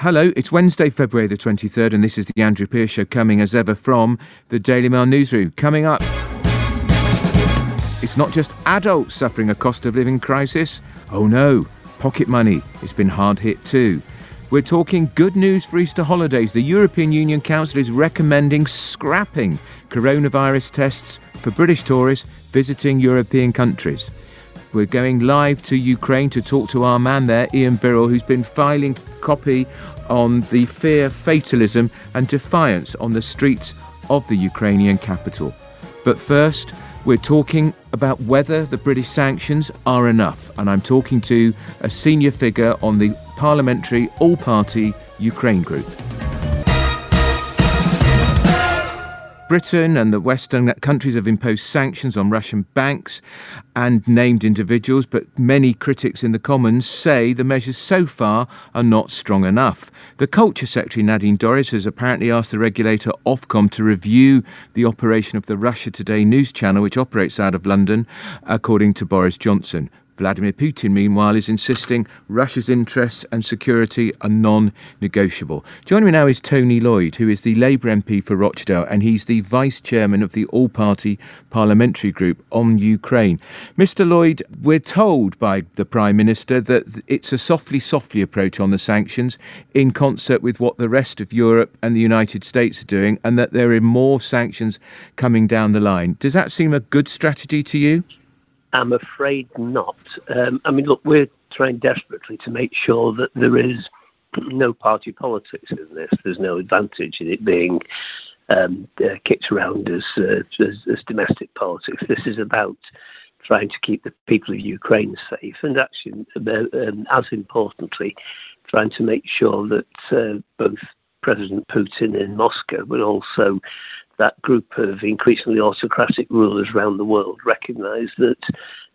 Hello, it's Wednesday, February the 23rd, and this is the Andrew Pierce Show coming as ever from the Daily Mail Newsroom. Coming up, it's not just adults suffering a cost of living crisis. Oh no, pocket money has been hard hit too. We're talking good news for Easter holidays. The European Union Council is recommending scrapping coronavirus tests for British tourists visiting European countries. We're going live to Ukraine to talk to our man there, Ian Birrell, who's been filing copy on the fear, fatalism, and defiance on the streets of the Ukrainian capital. But first, we're talking about whether the British sanctions are enough, and I'm talking to a senior figure on the parliamentary all party Ukraine group. Britain and the Western countries have imposed sanctions on Russian banks and named individuals, but many critics in the Commons say the measures so far are not strong enough. The Culture Secretary Nadine Dorries has apparently asked the regulator Ofcom to review the operation of the Russia Today news channel, which operates out of London, according to Boris Johnson. Vladimir Putin, meanwhile, is insisting Russia's interests and security are non negotiable. Joining me now is Tony Lloyd, who is the Labour MP for Rochdale, and he's the Vice Chairman of the All Party Parliamentary Group on Ukraine. Mr. Lloyd, we're told by the Prime Minister that it's a softly, softly approach on the sanctions in concert with what the rest of Europe and the United States are doing, and that there are more sanctions coming down the line. Does that seem a good strategy to you? I'm afraid not. Um, I mean, look, we're trying desperately to make sure that there is no party politics in this. There's no advantage in it being um, uh, kicked around as, uh, as, as domestic politics. This is about trying to keep the people of Ukraine safe, and actually, uh, um, as importantly, trying to make sure that uh, both President Putin in Moscow, but also that group of increasingly autocratic rulers around the world recognise that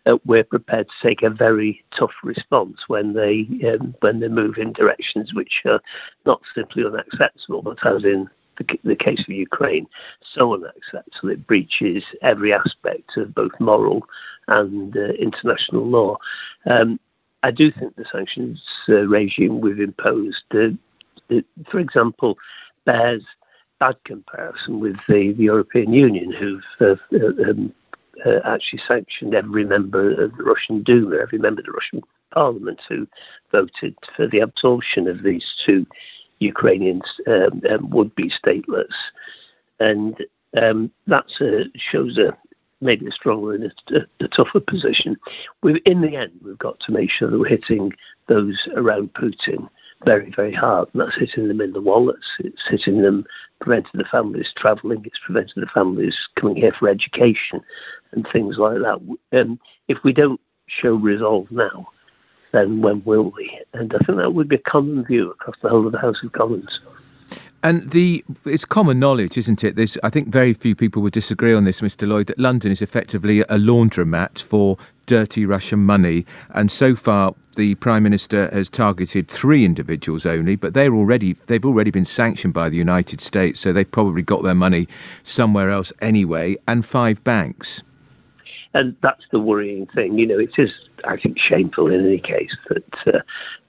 uh, we're prepared to take a very tough response when they um, when they move in directions which are not simply unacceptable, but as in the, the case of Ukraine, so unacceptable it breaches every aspect of both moral and uh, international law. Um, I do think the sanctions uh, regime we've imposed, uh, for example, bears bad comparison with the, the European Union, who've uh, uh, um, uh, actually sanctioned every member of the Russian Duma, every member of the Russian Parliament who voted for the absorption of these two Ukrainians um, um, would be stateless, and um, that shows a maybe a stronger and a, a, tougher position. we in the end, we've got to make sure that we're hitting those around Putin very, very hard. And that's hitting them in the wallets. It's hitting them, preventing the families travelling. It's preventing the families coming here for education and things like that. Um, if we don't show resolve now, then when will we? And I think that would be a common view across the whole of the House of Commons. And the it's common knowledge, isn't it? There's, I think very few people would disagree on this, Mr. Lloyd, that London is effectively a laundromat for dirty Russian money. And so far, the Prime Minister has targeted three individuals only, but they're already they've already been sanctioned by the United States, so they've probably got their money somewhere else anyway, and five banks. And that's the worrying thing. You know, it is, I think, shameful in any case that uh,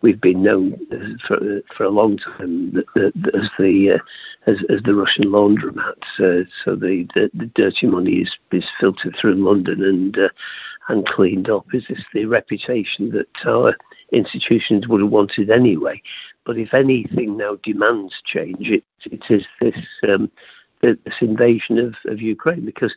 we've been known for for a long time that, that, as the uh, as, as the Russian laundromat. Uh, so the, the, the dirty money is is filtered through London and uh, and cleaned up. Is this the reputation that our institutions would have wanted anyway? But if anything now demands change, it it is this um, this invasion of, of Ukraine because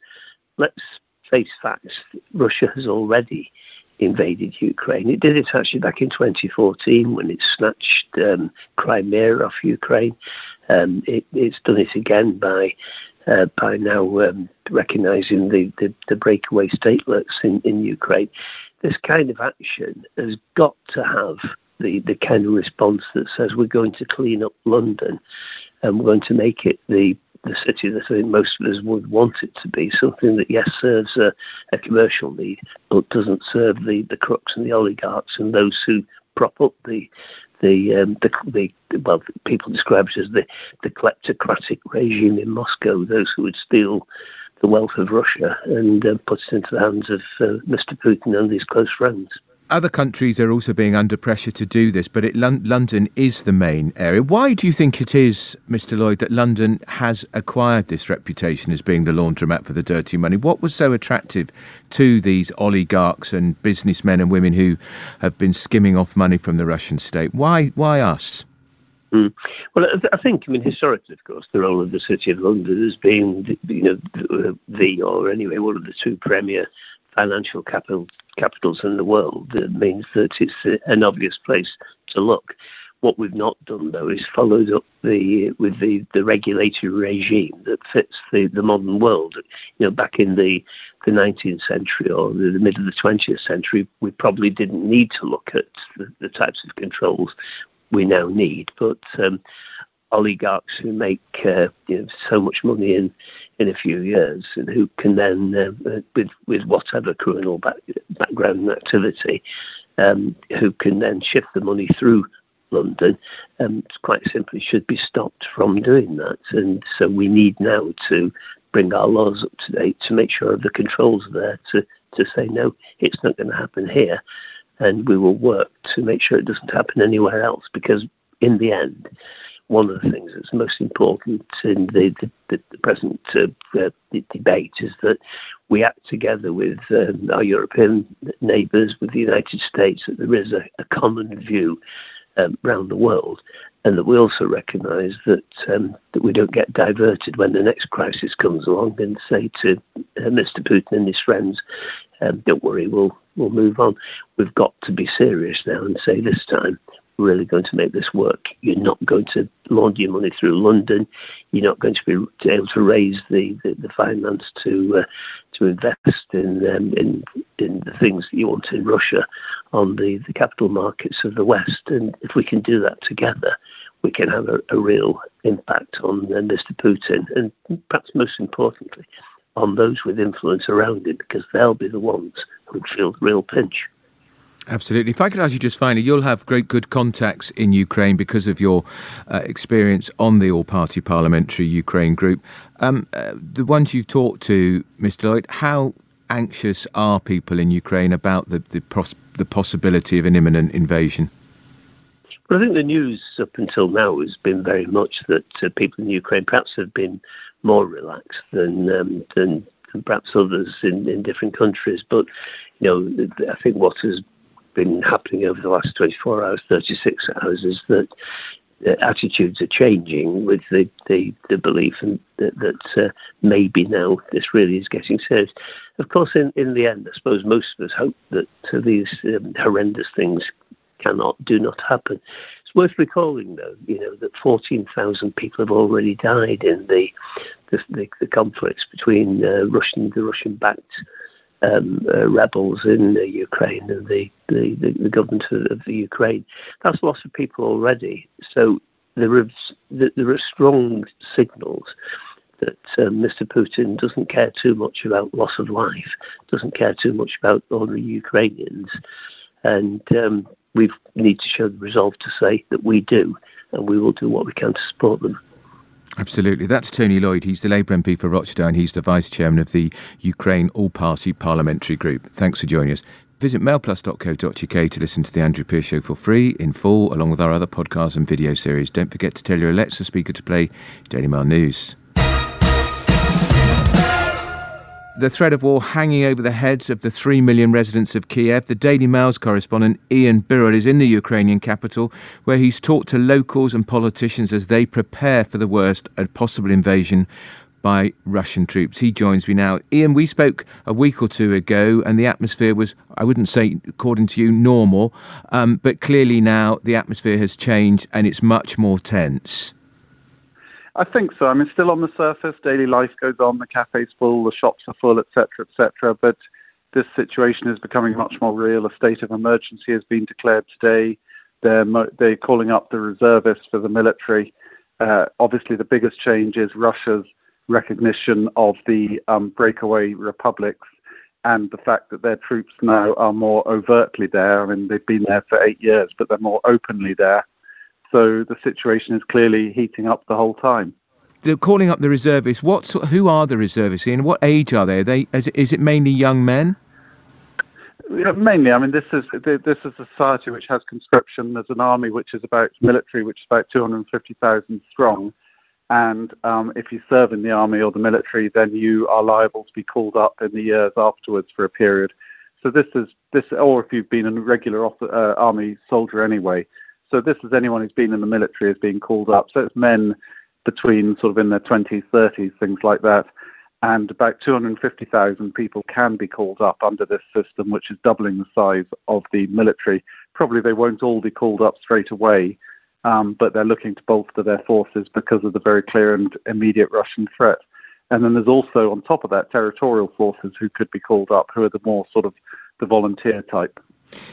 let's face facts, Russia has already invaded Ukraine. It did it actually back in 2014 when it snatched um, Crimea off Ukraine. Um, it, it's done it again by uh, by now um, recognising the, the, the, breakaway statelets in, in Ukraine. This kind of action has got to have the, the kind of response that says we're going to clean up London and we're going to make it the the city that I think most of us would want it to be, something that, yes, serves a, a commercial need, but doesn't serve the, the crooks and the oligarchs and those who prop up the the, um, the, the well, people describe it as the, the kleptocratic regime in Moscow, those who would steal the wealth of Russia and uh, put it into the hands of uh, Mr. Putin and his close friends. Other countries are also being under pressure to do this, but it, London is the main area. Why do you think it is, Mr. Lloyd, that London has acquired this reputation as being the laundromat for the dirty money? What was so attractive to these oligarchs and businessmen and women who have been skimming off money from the Russian state? Why, why us? Mm. Well, I think, I mean, historically, of course, the role of the City of London has been, you know, the, or anyway, one of the two premier financial capital, capitals in the world. That means that it's an obvious place to look. What we've not done, though, is followed up the with the, the regulatory regime that fits the, the modern world. You know, back in the, the 19th century or the, the middle of the 20th century, we probably didn't need to look at the, the types of controls we now need. But um, oligarchs who make uh, you know, so much money in in a few years and who can then uh, with with whatever criminal back, background activity um, who can then shift the money through London um, quite simply should be stopped from doing that. And so we need now to bring our laws up to date to make sure the controls are there to to say no it's not going to happen here. And we will work to make sure it doesn't happen anywhere else because in the end one of the things that's most important in the, the, the present uh, uh, debate is that we act together with um, our European neighbours, with the United States, that there is a, a common view um, around the world, and that we also recognise that um, that we don't get diverted when the next crisis comes along and say to uh, Mr. Putin and his friends, um, "Don't worry, we'll we'll move on." We've got to be serious now and say this time really going to make this work. You're not going to launder your money through London. You're not going to be able to raise the, the, the finance to uh, to invest in, um, in in the things that you want in Russia on the, the capital markets of the West. And if we can do that together, we can have a, a real impact on uh, Mr. Putin, and perhaps most importantly, on those with influence around him, because they'll be the ones who feel the real pinch. Absolutely. If I could ask you just finally, you'll have great good contacts in Ukraine because of your uh, experience on the all party parliamentary Ukraine group. Um, uh, the ones you've talked to, Mr. Lloyd, how anxious are people in Ukraine about the, the, pros- the possibility of an imminent invasion? Well, I think the news up until now has been very much that uh, people in Ukraine perhaps have been more relaxed than um, than, than perhaps others in, in different countries. But you know, I think what has been happening over the last 24 hours, 36 hours, is that attitudes are changing with the, the, the belief and that, that uh, maybe now this really is getting serious. Of course, in, in the end, I suppose most of us hope that uh, these um, horrendous things cannot, do not happen. It's worth recalling, though, you know, that 14,000 people have already died in the the, the, the conflicts between uh, Russian the Russian-backed um, uh, rebels in uh, Ukraine and the, the, the, the, government of the Ukraine. That's lots of people already. So there, is, there are strong signals that um, Mr. Putin doesn't care too much about loss of life, doesn't care too much about ordinary Ukrainians. And um, we need to show the resolve to say that we do, and we will do what we can to support them. Absolutely. That's Tony Lloyd. He's the Labour MP for Rochdale. He's the Vice Chairman of the Ukraine All Party Parliamentary Group. Thanks for joining us. Visit mailplus.co.uk to listen to The Andrew Pierce Show for free, in full, along with our other podcasts and video series. Don't forget to tell your Alexa speaker to play Daily Mail News. the threat of war hanging over the heads of the 3 million residents of Kiev, the Daily Mail's correspondent Ian Birrell is in the Ukrainian capital, where he's talked to locals and politicians as they prepare for the worst, a possible invasion by Russian troops. He joins me now. Ian, we spoke a week or two ago, and the atmosphere was, I wouldn't say, according to you, normal, um, but clearly now the atmosphere has changed and it's much more tense. I think so. I mean, still on the surface, daily life goes on. The cafe's full, the shops are full, etc., etc. But this situation is becoming much more real. A state of emergency has been declared today. They're mo- they're calling up the reservists for the military. Uh, obviously, the biggest change is Russia's recognition of the um, breakaway republics and the fact that their troops now are more overtly there. I mean, they've been there for eight years, but they're more openly there. So the situation is clearly heating up the whole time. They're calling up the reservists. What? Who are the reservists? And what age are they? Are they is it mainly young men? Yeah, mainly, I mean, this is this is a society which has conscription. There's an army which is about military, which is about 250,000 strong. And um, if you serve in the army or the military, then you are liable to be called up in the years afterwards for a period. So this is this, or if you've been a regular uh, army soldier anyway. So this is anyone who's been in the military is being called up. So it's men between sort of in their 20s, 30s, things like that. And about 250,000 people can be called up under this system, which is doubling the size of the military. Probably they won't all be called up straight away, um, but they're looking to bolster their forces because of the very clear and immediate Russian threat. And then there's also, on top of that, territorial forces who could be called up, who are the more sort of the volunteer type.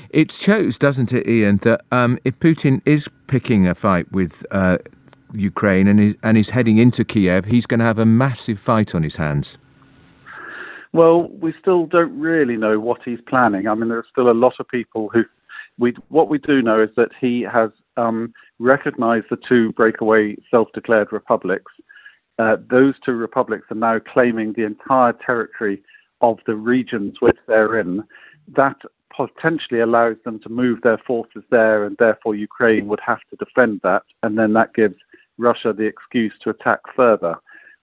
It shows, doesn't it, Ian, that um, if Putin is picking a fight with uh, Ukraine and is, and is heading into Kiev, he's going to have a massive fight on his hands. Well, we still don't really know what he's planning. I mean, there are still a lot of people who. We, what we do know is that he has um, recognized the two breakaway self declared republics. Uh, those two republics are now claiming the entire territory of the regions which they're in. That potentially allows them to move their forces there, and therefore Ukraine would have to defend that, and then that gives Russia the excuse to attack further.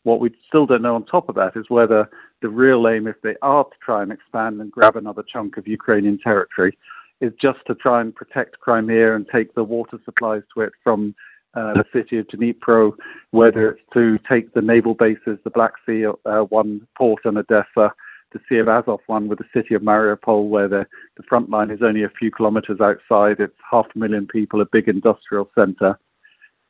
What we still don't know on top of that is whether the real aim, if they are to try and expand and grab another chunk of Ukrainian territory, is just to try and protect Crimea and take the water supplies to it from uh, the city of Dnipro, whether it's to take the naval bases, the Black Sea uh, one port and Odessa, the Sea of Azov one with the city of Mariupol, where the, the front line is only a few kilometers outside. It's half a million people, a big industrial center.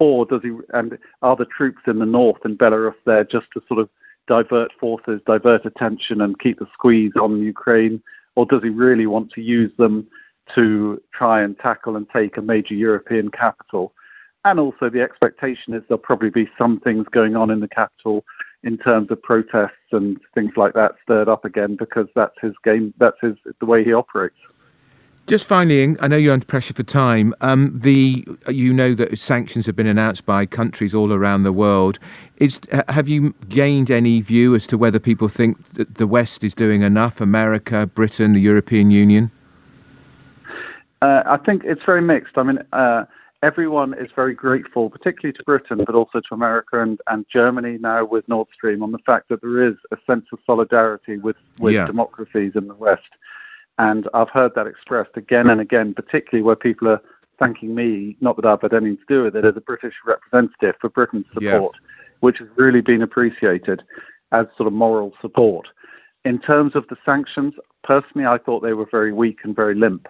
Or does he, and are the troops in the north in Belarus there just to sort of divert forces, divert attention, and keep the squeeze on Ukraine? Or does he really want to use them to try and tackle and take a major European capital? And also, the expectation is there'll probably be some things going on in the capital in terms of protests and things like that stirred up again because that's his game, that's his the way he operates. Just finally, I know you're under pressure for time. Um, the you know that sanctions have been announced by countries all around the world. Is, have you gained any view as to whether people think that the West is doing enough? America, Britain, the European Union. Uh, I think it's very mixed. I mean, uh, everyone is very grateful, particularly to Britain, but also to America and, and Germany now with Nord Stream, on the fact that there is a sense of solidarity with, with yeah. democracies in the West. And I've heard that expressed again and again, particularly where people are thanking me, not that I've had anything to do with it, as a British representative for Britain's support, yeah. which has really been appreciated as sort of moral support. In terms of the sanctions, personally, I thought they were very weak and very limp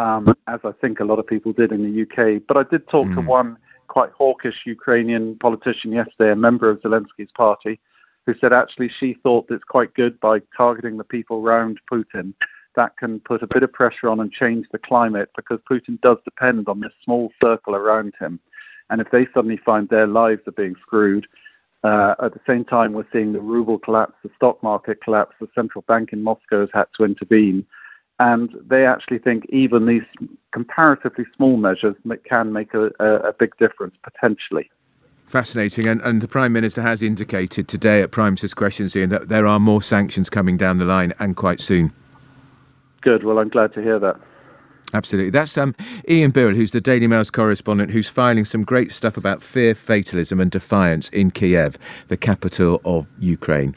um, as I think a lot of people did in the UK. But I did talk mm. to one quite hawkish Ukrainian politician yesterday, a member of Zelensky's party, who said actually she thought it's quite good by targeting the people around Putin. That can put a bit of pressure on and change the climate because Putin does depend on this small circle around him. And if they suddenly find their lives are being screwed, uh, at the same time, we're seeing the ruble collapse, the stock market collapse, the central bank in Moscow has had to intervene and they actually think even these comparatively small measures can make a, a big difference potentially. Fascinating, and, and the Prime Minister has indicated today at Prime Minister's Questions Ian, that there are more sanctions coming down the line and quite soon. Good, well, I'm glad to hear that. Absolutely. That's um, Ian Birrell, who's the Daily Mail's correspondent, who's filing some great stuff about fear, fatalism, and defiance in Kiev, the capital of Ukraine.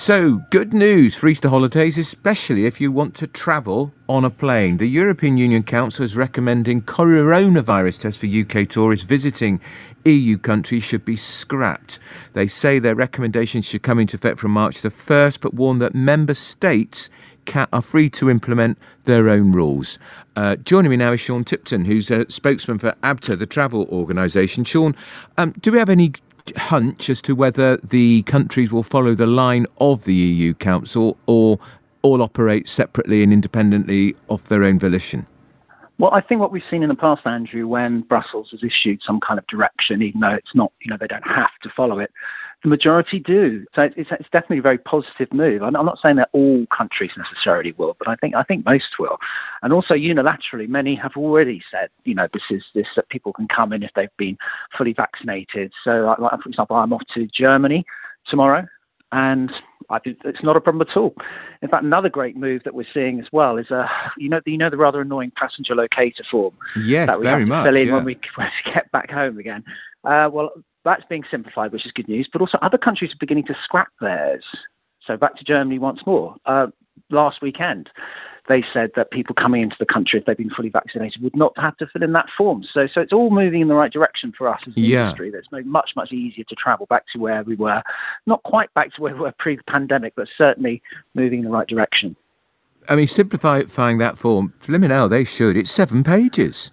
So, good news for Easter holidays, especially if you want to travel on a plane. The European Union Council is recommending coronavirus tests for UK tourists visiting EU countries should be scrapped. They say their recommendations should come into effect from March the 1st, but warn that member states are free to implement their own rules. Uh, joining me now is Sean Tipton, who's a spokesman for ABTA, the travel organisation. Sean, um, do we have any hunch as to whether the countries will follow the line of the EU Council or all operate separately and independently of their own volition? Well, I think what we've seen in the past, Andrew, when Brussels has issued some kind of direction, even though it's not, you know, they don't have to follow it, the majority do. So it's, it's definitely a very positive move. I'm, not saying that all countries necessarily will, but I think I think most will. And also unilaterally, many have already said, you know, this is this that people can come in if they've been fully vaccinated. So, like, for example, I'm off to Germany tomorrow and I it's not a problem at all. In fact, another great move that we're seeing as well is, uh, you know, you know the rather annoying passenger locator form yes, that we very have to much, fill in yeah. when, we, when we get back home again. Uh, well, that's being simplified, which is good news. But also, other countries are beginning to scrap theirs. So back to Germany once more. Uh, last weekend, they said that people coming into the country, if they've been fully vaccinated, would not have to fill in that form. So, so it's all moving in the right direction for us as an Yeah. industry. That's made much, much easier to travel back to where we were. Not quite back to where we were pre-pandemic, but certainly moving in the right direction. I mean, simplifying that form, Flimming hell, they should. It's seven pages.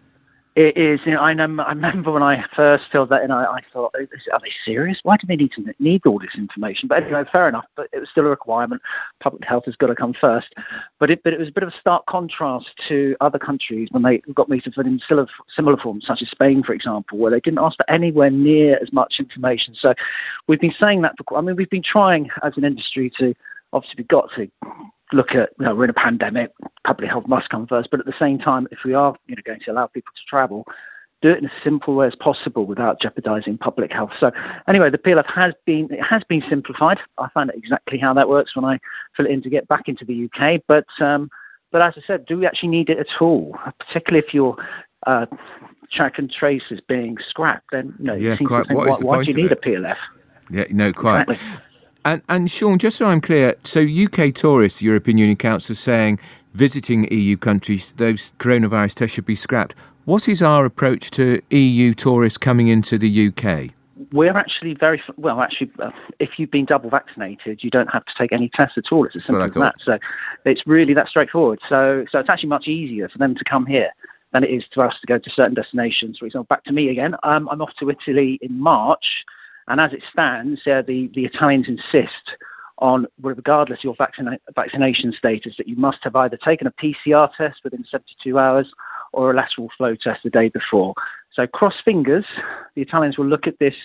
It is. You know, I, know, I remember when I first filled that in, I, I thought, are they serious? Why do they need to need all this information? But anyway, fair enough. But it was still a requirement. Public health has got to come first. But it, but it was a bit of a stark contrast to other countries when they got me to fill in similar, similar forms, such as Spain, for example, where they didn't ask for anywhere near as much information. So we've been saying that for. I mean, we've been trying as an industry to. Obviously, we've got to look at you know we're in a pandemic public health must come first but at the same time if we are you know going to allow people to travel do it in a simple way as possible without jeopardizing public health so anyway the plf has been it has been simplified i find out exactly how that works when i fill it in to get back into the uk but um but as i said do we actually need it at all particularly if your uh, track and trace is being scrapped then you know Yeah, you seem to quite. think, What is why, the why do you need of a plf Yeah, no, quite. Exactly. And, and Sean, just so I'm clear, so UK tourists, European Union Council, is saying visiting EU countries, those coronavirus tests should be scrapped. What is our approach to EU tourists coming into the UK? We're actually very well. Actually, uh, if you've been double vaccinated, you don't have to take any tests at all. It's as simple I as that. So it's really that straightforward. So so it's actually much easier for them to come here than it is for us to go to certain destinations. For example, back to me again. Um, I'm off to Italy in March, and as it stands, uh, the the Italians insist on, regardless of your vaccina- vaccination status, that you must have either taken a PCR test within 72 hours or a lateral flow test the day before. So cross fingers, the Italians will look at this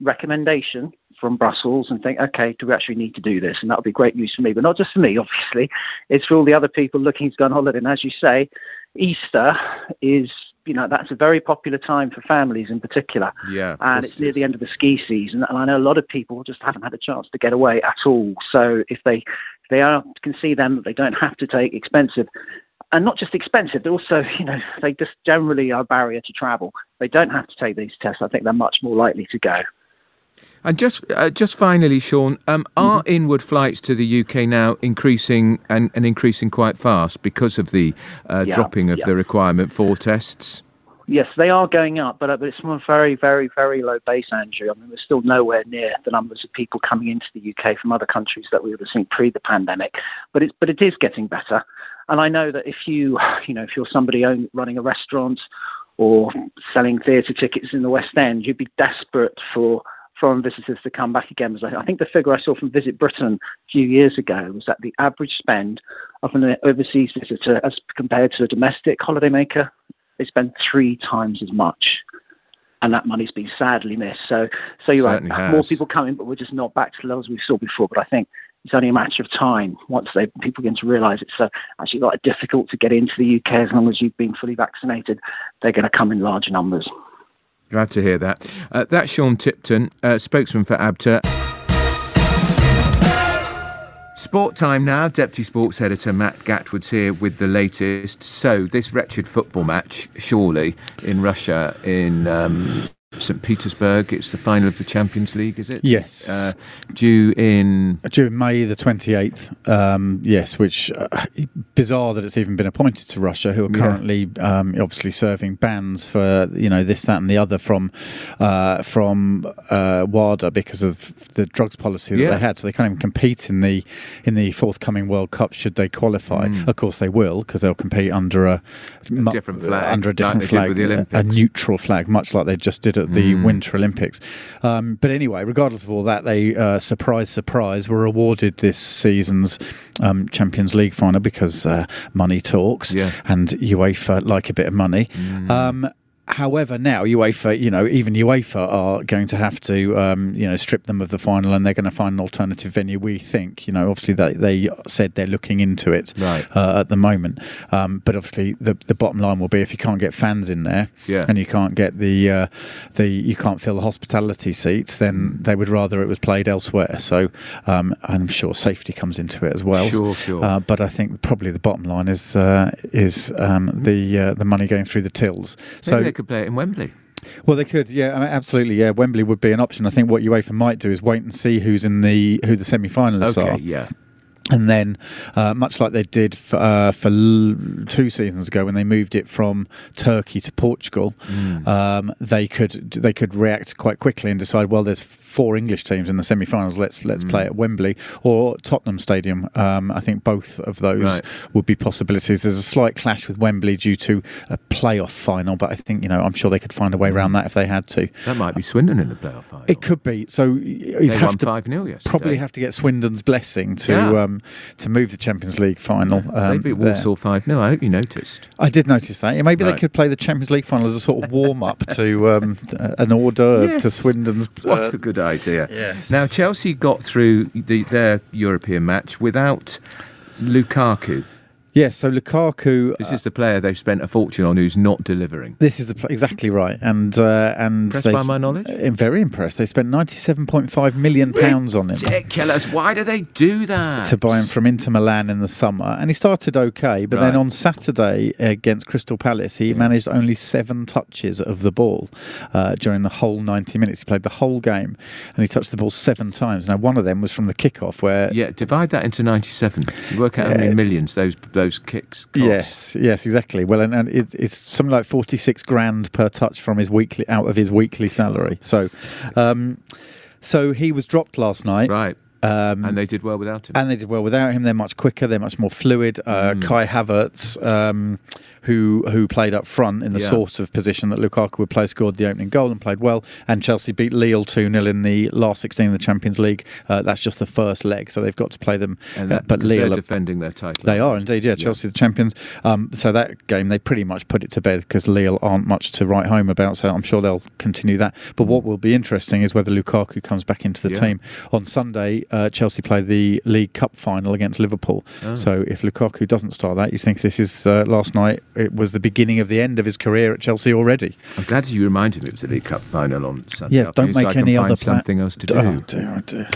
recommendation from Brussels and think, okay, do we actually need to do this? And that would be great news for me, but not just for me, obviously. It's for all the other people looking to go on holiday. And as you say, Easter is, you know, that's a very popular time for families in particular. Yeah. And it's near the end of the ski season. And I know a lot of people just haven't had a chance to get away at all. So if they, if they are, can see them, they don't have to take expensive and not just expensive, but also, you know, they just generally are a barrier to travel. They don't have to take these tests. I think they're much more likely to go. And just uh, just finally, Sean, um, are Mm-hmm. inward flights to the UK now increasing and, and increasing quite fast because of the uh, Yeah, dropping of yeah. the requirement for tests? Yes, they are going up, but, uh, but it's from a very, very, very low base, Andrew. I mean, we're still nowhere near the numbers of people coming into the UK from other countries that we would have seen pre the pandemic. But it's but it is getting better. And I know that if you, you know, if you're somebody own, running a restaurant or selling theatre tickets in the West End, you'd be desperate for foreign visitors to come back again. I think the figure I saw from Visit Britain a few years ago was that the average spend of an overseas visitor as compared to a domestic holidaymaker they spend three times as much. And that money's been sadly missed. So, so you're Certainly right. More people coming, but we're just not back to the levels we saw before. But I think it's only a matter of time once they people begin to realise it's uh, actually quite difficult to get into the UK as long as you've been fully vaccinated. They're going to come in large numbers. Glad to hear that. Uh, that's Sean Tipton, uh, spokesman for ABTA. Sport time now. Deputy Sports Editor Matt Gatwood's here with the latest. So, this wretched football match, surely, in Russia, in um, St. Petersburg, it's the final of the Champions League, is it? Yes. Uh, due in. Due in May the 28th, um, yes, which uh, bizarre that it's even been appointed to Russia, who are Yeah. currently um, obviously serving bans for you know this, that, and the other from uh, from uh, WADA because of the drugs policy that Yeah. they had. So they can't even compete in the in the forthcoming World Cup should they qualify. Of course they will because they'll compete under a, Mm. different flag, under a different did flag, with the a- a neutral flag, much like they just did at the Mm. Winter Olympics. Um, but anyway, regardless of all that, they uh, surprise, surprise, were awarded this season's um, Champions League final because uh, money talks, Yeah. and UEFA like a bit of money. Mm. However, now UEFA, you know, even UEFA are going to have to, um, you know, strip them of the final, and they're going to find an alternative venue. We think, you know, obviously they, they said they're looking into it right. uh, at the moment, um, but obviously the the bottom line will be if you can't get fans in there, yeah. and you can't get the uh, the you can't fill the hospitality seats, then mm. they would rather it was played elsewhere. So um, I'm sure safety comes into it as well. Sure, sure. Uh, but I think probably the bottom line is uh, is um, the uh, the money going through the tills. So could play it in Wembley. Well, they could, yeah, absolutely, yeah. Wembley would be an option. I think what UEFA might do is wait and see who's in the who the semi-finalists okay, are. yeah. And then, uh, much like they did for, uh, for l- two seasons ago when they moved it from Turkey to Portugal, mm. um, they could they could react quite quickly and decide, well, there's four English teams in the semi-finals. Let's let's mm. play at Wembley or Tottenham Stadium. Um, I think both of those right. would be possibilities. There's a slight clash with Wembley due to a playoff final, but I think you know I'm sure they could find a way around mm. that if they had to. That might be Swindon in the playoff final. It could be. So you'd they have to 5-0 probably have to get Swindon's blessing to yeah. um, to move the Champions League final. Um, they beat Walsall five 0 I hope you noticed. I did notice that. Yeah, maybe right. they could play the Champions League final as a sort of warm up to um, an order yes. to Swindon's. Uh, what a good idea! Yes. Now Chelsea got through the, their European match without Lukaku. Yes, so Lukaku. This is the player they've spent a fortune on who's not delivering. This is the pl- exactly right, and uh, and impressed by my knowledge. Uh, very impressed. They spent ninety-seven point five million pounds on him. Ridiculous! Why do they do that? To buy him from Inter Milan in the summer, and he started okay, but right. then on Saturday against Crystal Palace, he yeah. managed only seven touches of the ball uh, during the whole ninety minutes. He played the whole game, and he touched the ball seven times. Now one of them was from the kickoff, where yeah, divide that into ninety-seven. You work out how many millions those. those those kicks. Cost. Yes, yes, exactly. Well, and, and it, it's something like forty six grand per touch from his weekly out of his weekly salary. So, um, so he was dropped last night. Right. Um, and they did well without him. And they did well without him. They're much quicker. They're much more fluid. Uh, mm. Kai Havertz. Um, who who played up front in the yeah. sort of position that Lukaku would play, scored the opening goal and played well. And Chelsea beat Lille 2 0 in the last 16 of the Champions League. Uh, that's just the first leg, so they've got to play them. Uh, but Lille are defending their title. They are indeed, yeah. Chelsea yeah. the champions. Um, so that game they pretty much put it to bed because Lille aren't much to write home about. So I'm sure they'll continue that. But what will be interesting is whether Lukaku comes back into the yeah. team on Sunday. Uh, Chelsea play the League Cup final against Liverpool. Oh. So if Lukaku doesn't start that, you think this is uh, last night? It was the beginning beginning of the end of his career at Chelsea already. I'm glad you reminded me it was the League Cup final on Sunday. Yes, don't make so any other plan- something else to do. Oh dear, oh dear.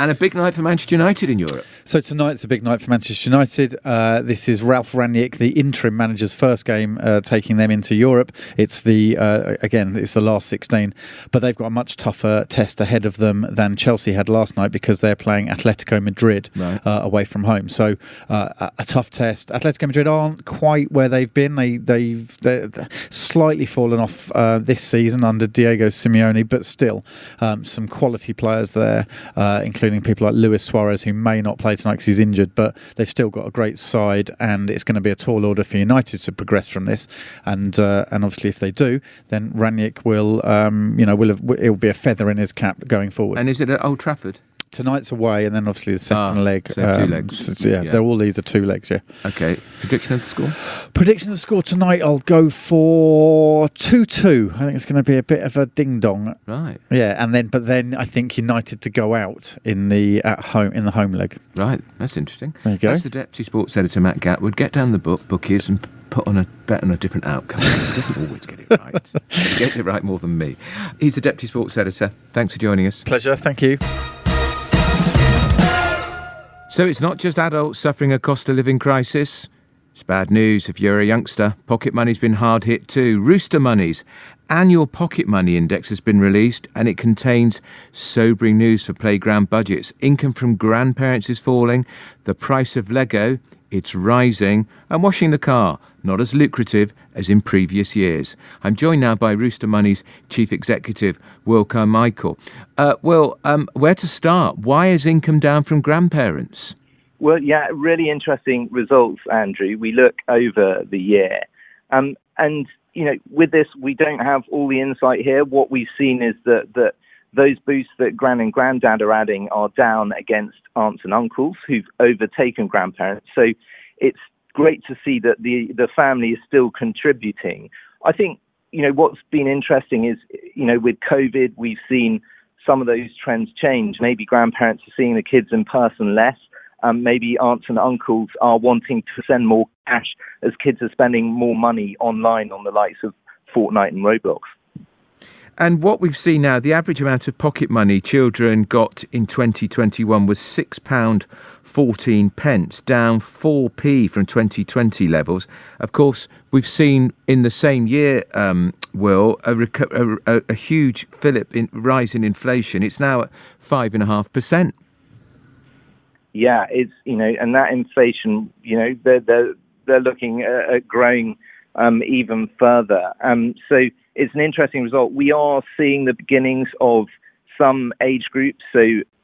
And a big night for Manchester United in Europe. So tonight's a big night for Manchester United. Uh, this is Ralph Rangnick, the interim manager's first game, uh, taking them into Europe. It's the uh, again, it's the last 16, but they've got a much tougher test ahead of them than Chelsea had last night because they're playing Atletico Madrid right. Uh, away from home. So uh, a tough test. Atletico Madrid aren't quite where they've been. They they've they're slightly fallen off uh, this season under Diego Simeone, but still um, some quality players there, including including people like Luis Suarez, who may not play tonight because he's injured, but they've still got a great side, and it's going to be a tall order for United to progress from this. And uh, and obviously, if they do, then Rangnick will, um, you know, will have, will be a feather in his cap going forward. And is it at Old Trafford? Tonight's away, and then obviously the second ah, leg. So um, two legs. So, yeah, yeah, they're all these are two legs. Yeah. Okay. Prediction of the score. Prediction of the score tonight. I'll go for two-two. I think it's going to be a bit of a ding dong. Right. Yeah, and then but then I think United to go out in the at home in the home leg. Right. That's interesting. There you go. That's the deputy sports editor Matt Gatwood. Get down the book bookies and put on a bet on a different outcome because he doesn't always get it right. he gets it right more than me. He's the deputy sports editor. Thanks for joining us. Pleasure. Thank you. So it's not just adults suffering a cost of living crisis. It's bad news if you're a youngster. Pocket money's been hard hit too. Rooster Money's annual pocket money index has been released and it contains sobering news for playground budgets. Income from grandparents is falling, the price of Lego, it's rising, and washing the car, not as lucrative as in previous years. I'm joined now by Rooster Money's Chief Executive, Will Carmichael. Uh, Will, um, where to start? Why is income down from grandparents? Well, yeah, really interesting results, Andrew. We look over the year. Um, and, you know, with this, we don't have all the insight here. What we've seen is that, that those boosts that gran and granddad are adding are down against aunts and uncles who've overtaken grandparents. So it's great to see that the, the family is still contributing. I think you know, what's been interesting is, you know, with COVID, we've seen some of those trends change. Maybe grandparents are seeing the kids in person less. Um, maybe aunts and uncles are wanting to send more cash as kids are spending more money online on the likes of Fortnite and Roblox. And what we've seen now, the average amount of pocket money children got in 2021 was £6.14, pence, down 4p from 2020 levels. Of course, we've seen in the same year, um, Will, a, a, a, huge fillip in, rise in inflation. It's now at 5.5%. Yeah, it's, you know, and that inflation, you know, they're, they're, they're looking at growing um, even further. Um, so it's an interesting result. We are seeing the beginnings of some age groups, so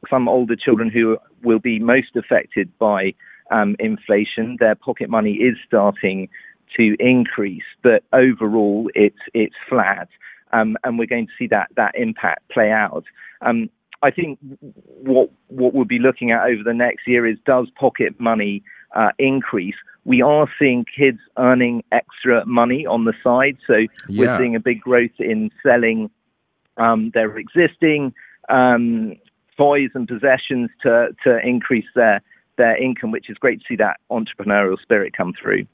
some older children who will be most affected by um, inflation. Their pocket money is starting to increase, but overall it's it's flat, um, and we're going to see that that impact play out. Um, I think what what we'll be looking at over the next year is does pocket money uh, increase? We are seeing kids earning extra money on the side. So yeah. we're seeing a big growth in selling um, their existing um, toys and possessions to, to increase their, their income, which is great to see that entrepreneurial spirit come through.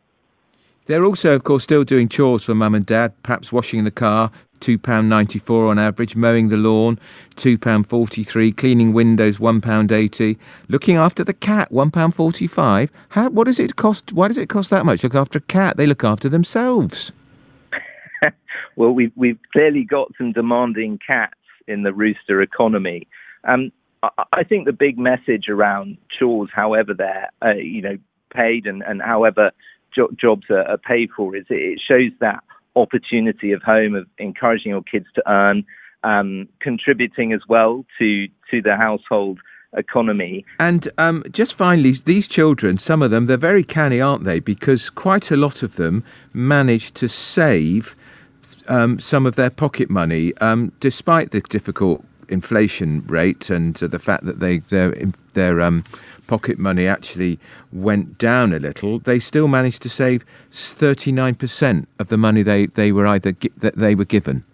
They're also, of course, still doing chores for mum and dad, perhaps washing the car, £2.94 on average, mowing the lawn, £2.43, cleaning windows, £1.80, looking after the cat, £1.45. How, what does it cost? Why does it cost that much? Look after a cat, they look after themselves. well, we've, we've clearly got some demanding cats in the rooster economy. Um, I, I think the big message around chores, however they're, uh, you know, paid and, and however jo- jobs are, are paid for, is it shows that opportunity of home, of encouraging your kids to earn, um, contributing as well to to the household economy. And um, just finally, these children, some of them, they're very canny, aren't they? Because quite a lot of them manage to save um, some of their pocket money, um, despite the difficult inflation rate and uh, the fact that they their their um, pocket money actually went down a little, they still managed to save 39% of the money they, they were either that they were given.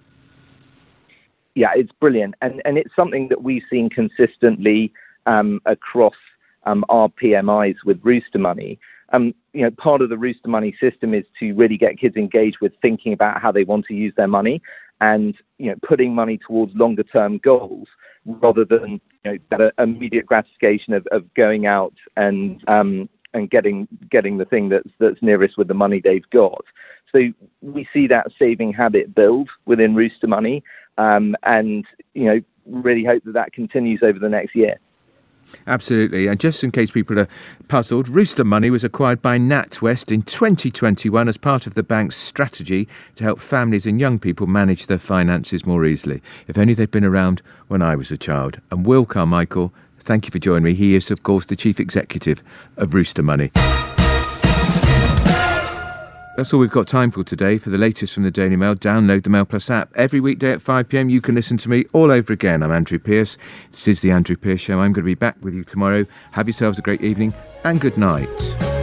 Yeah, it's brilliant, and and it's something that we've seen consistently um, across um, our PMIs with Rooster Money. Um, you know, part of the Rooster Money system is to really get kids engaged with thinking about how they want to use their money and you know putting money towards longer term goals rather than you know that immediate gratification of, of going out and um, and getting getting the thing that's that's nearest with the money they've got. So we see that saving habit build within Rooster Money, um, and you know really hope that that continues over the next year. Absolutely. And just in case people are puzzled, Rooster Money was acquired by NatWest in 2021 as part of the bank's strategy to help families and young people manage their finances more easily. If only they'd been around when I was a child. And Will Carmichael, thank you for joining me. He is, of course, the chief executive of Rooster Money. That's all we've got time for today. For the latest from the Daily Mail, download the Mail Plus app. Every weekday at 5 pm, you can listen to me all over again. I'm Andrew Pierce. This is The Andrew Pierce Show. I'm going to be back with you tomorrow. Have yourselves a great evening and good night.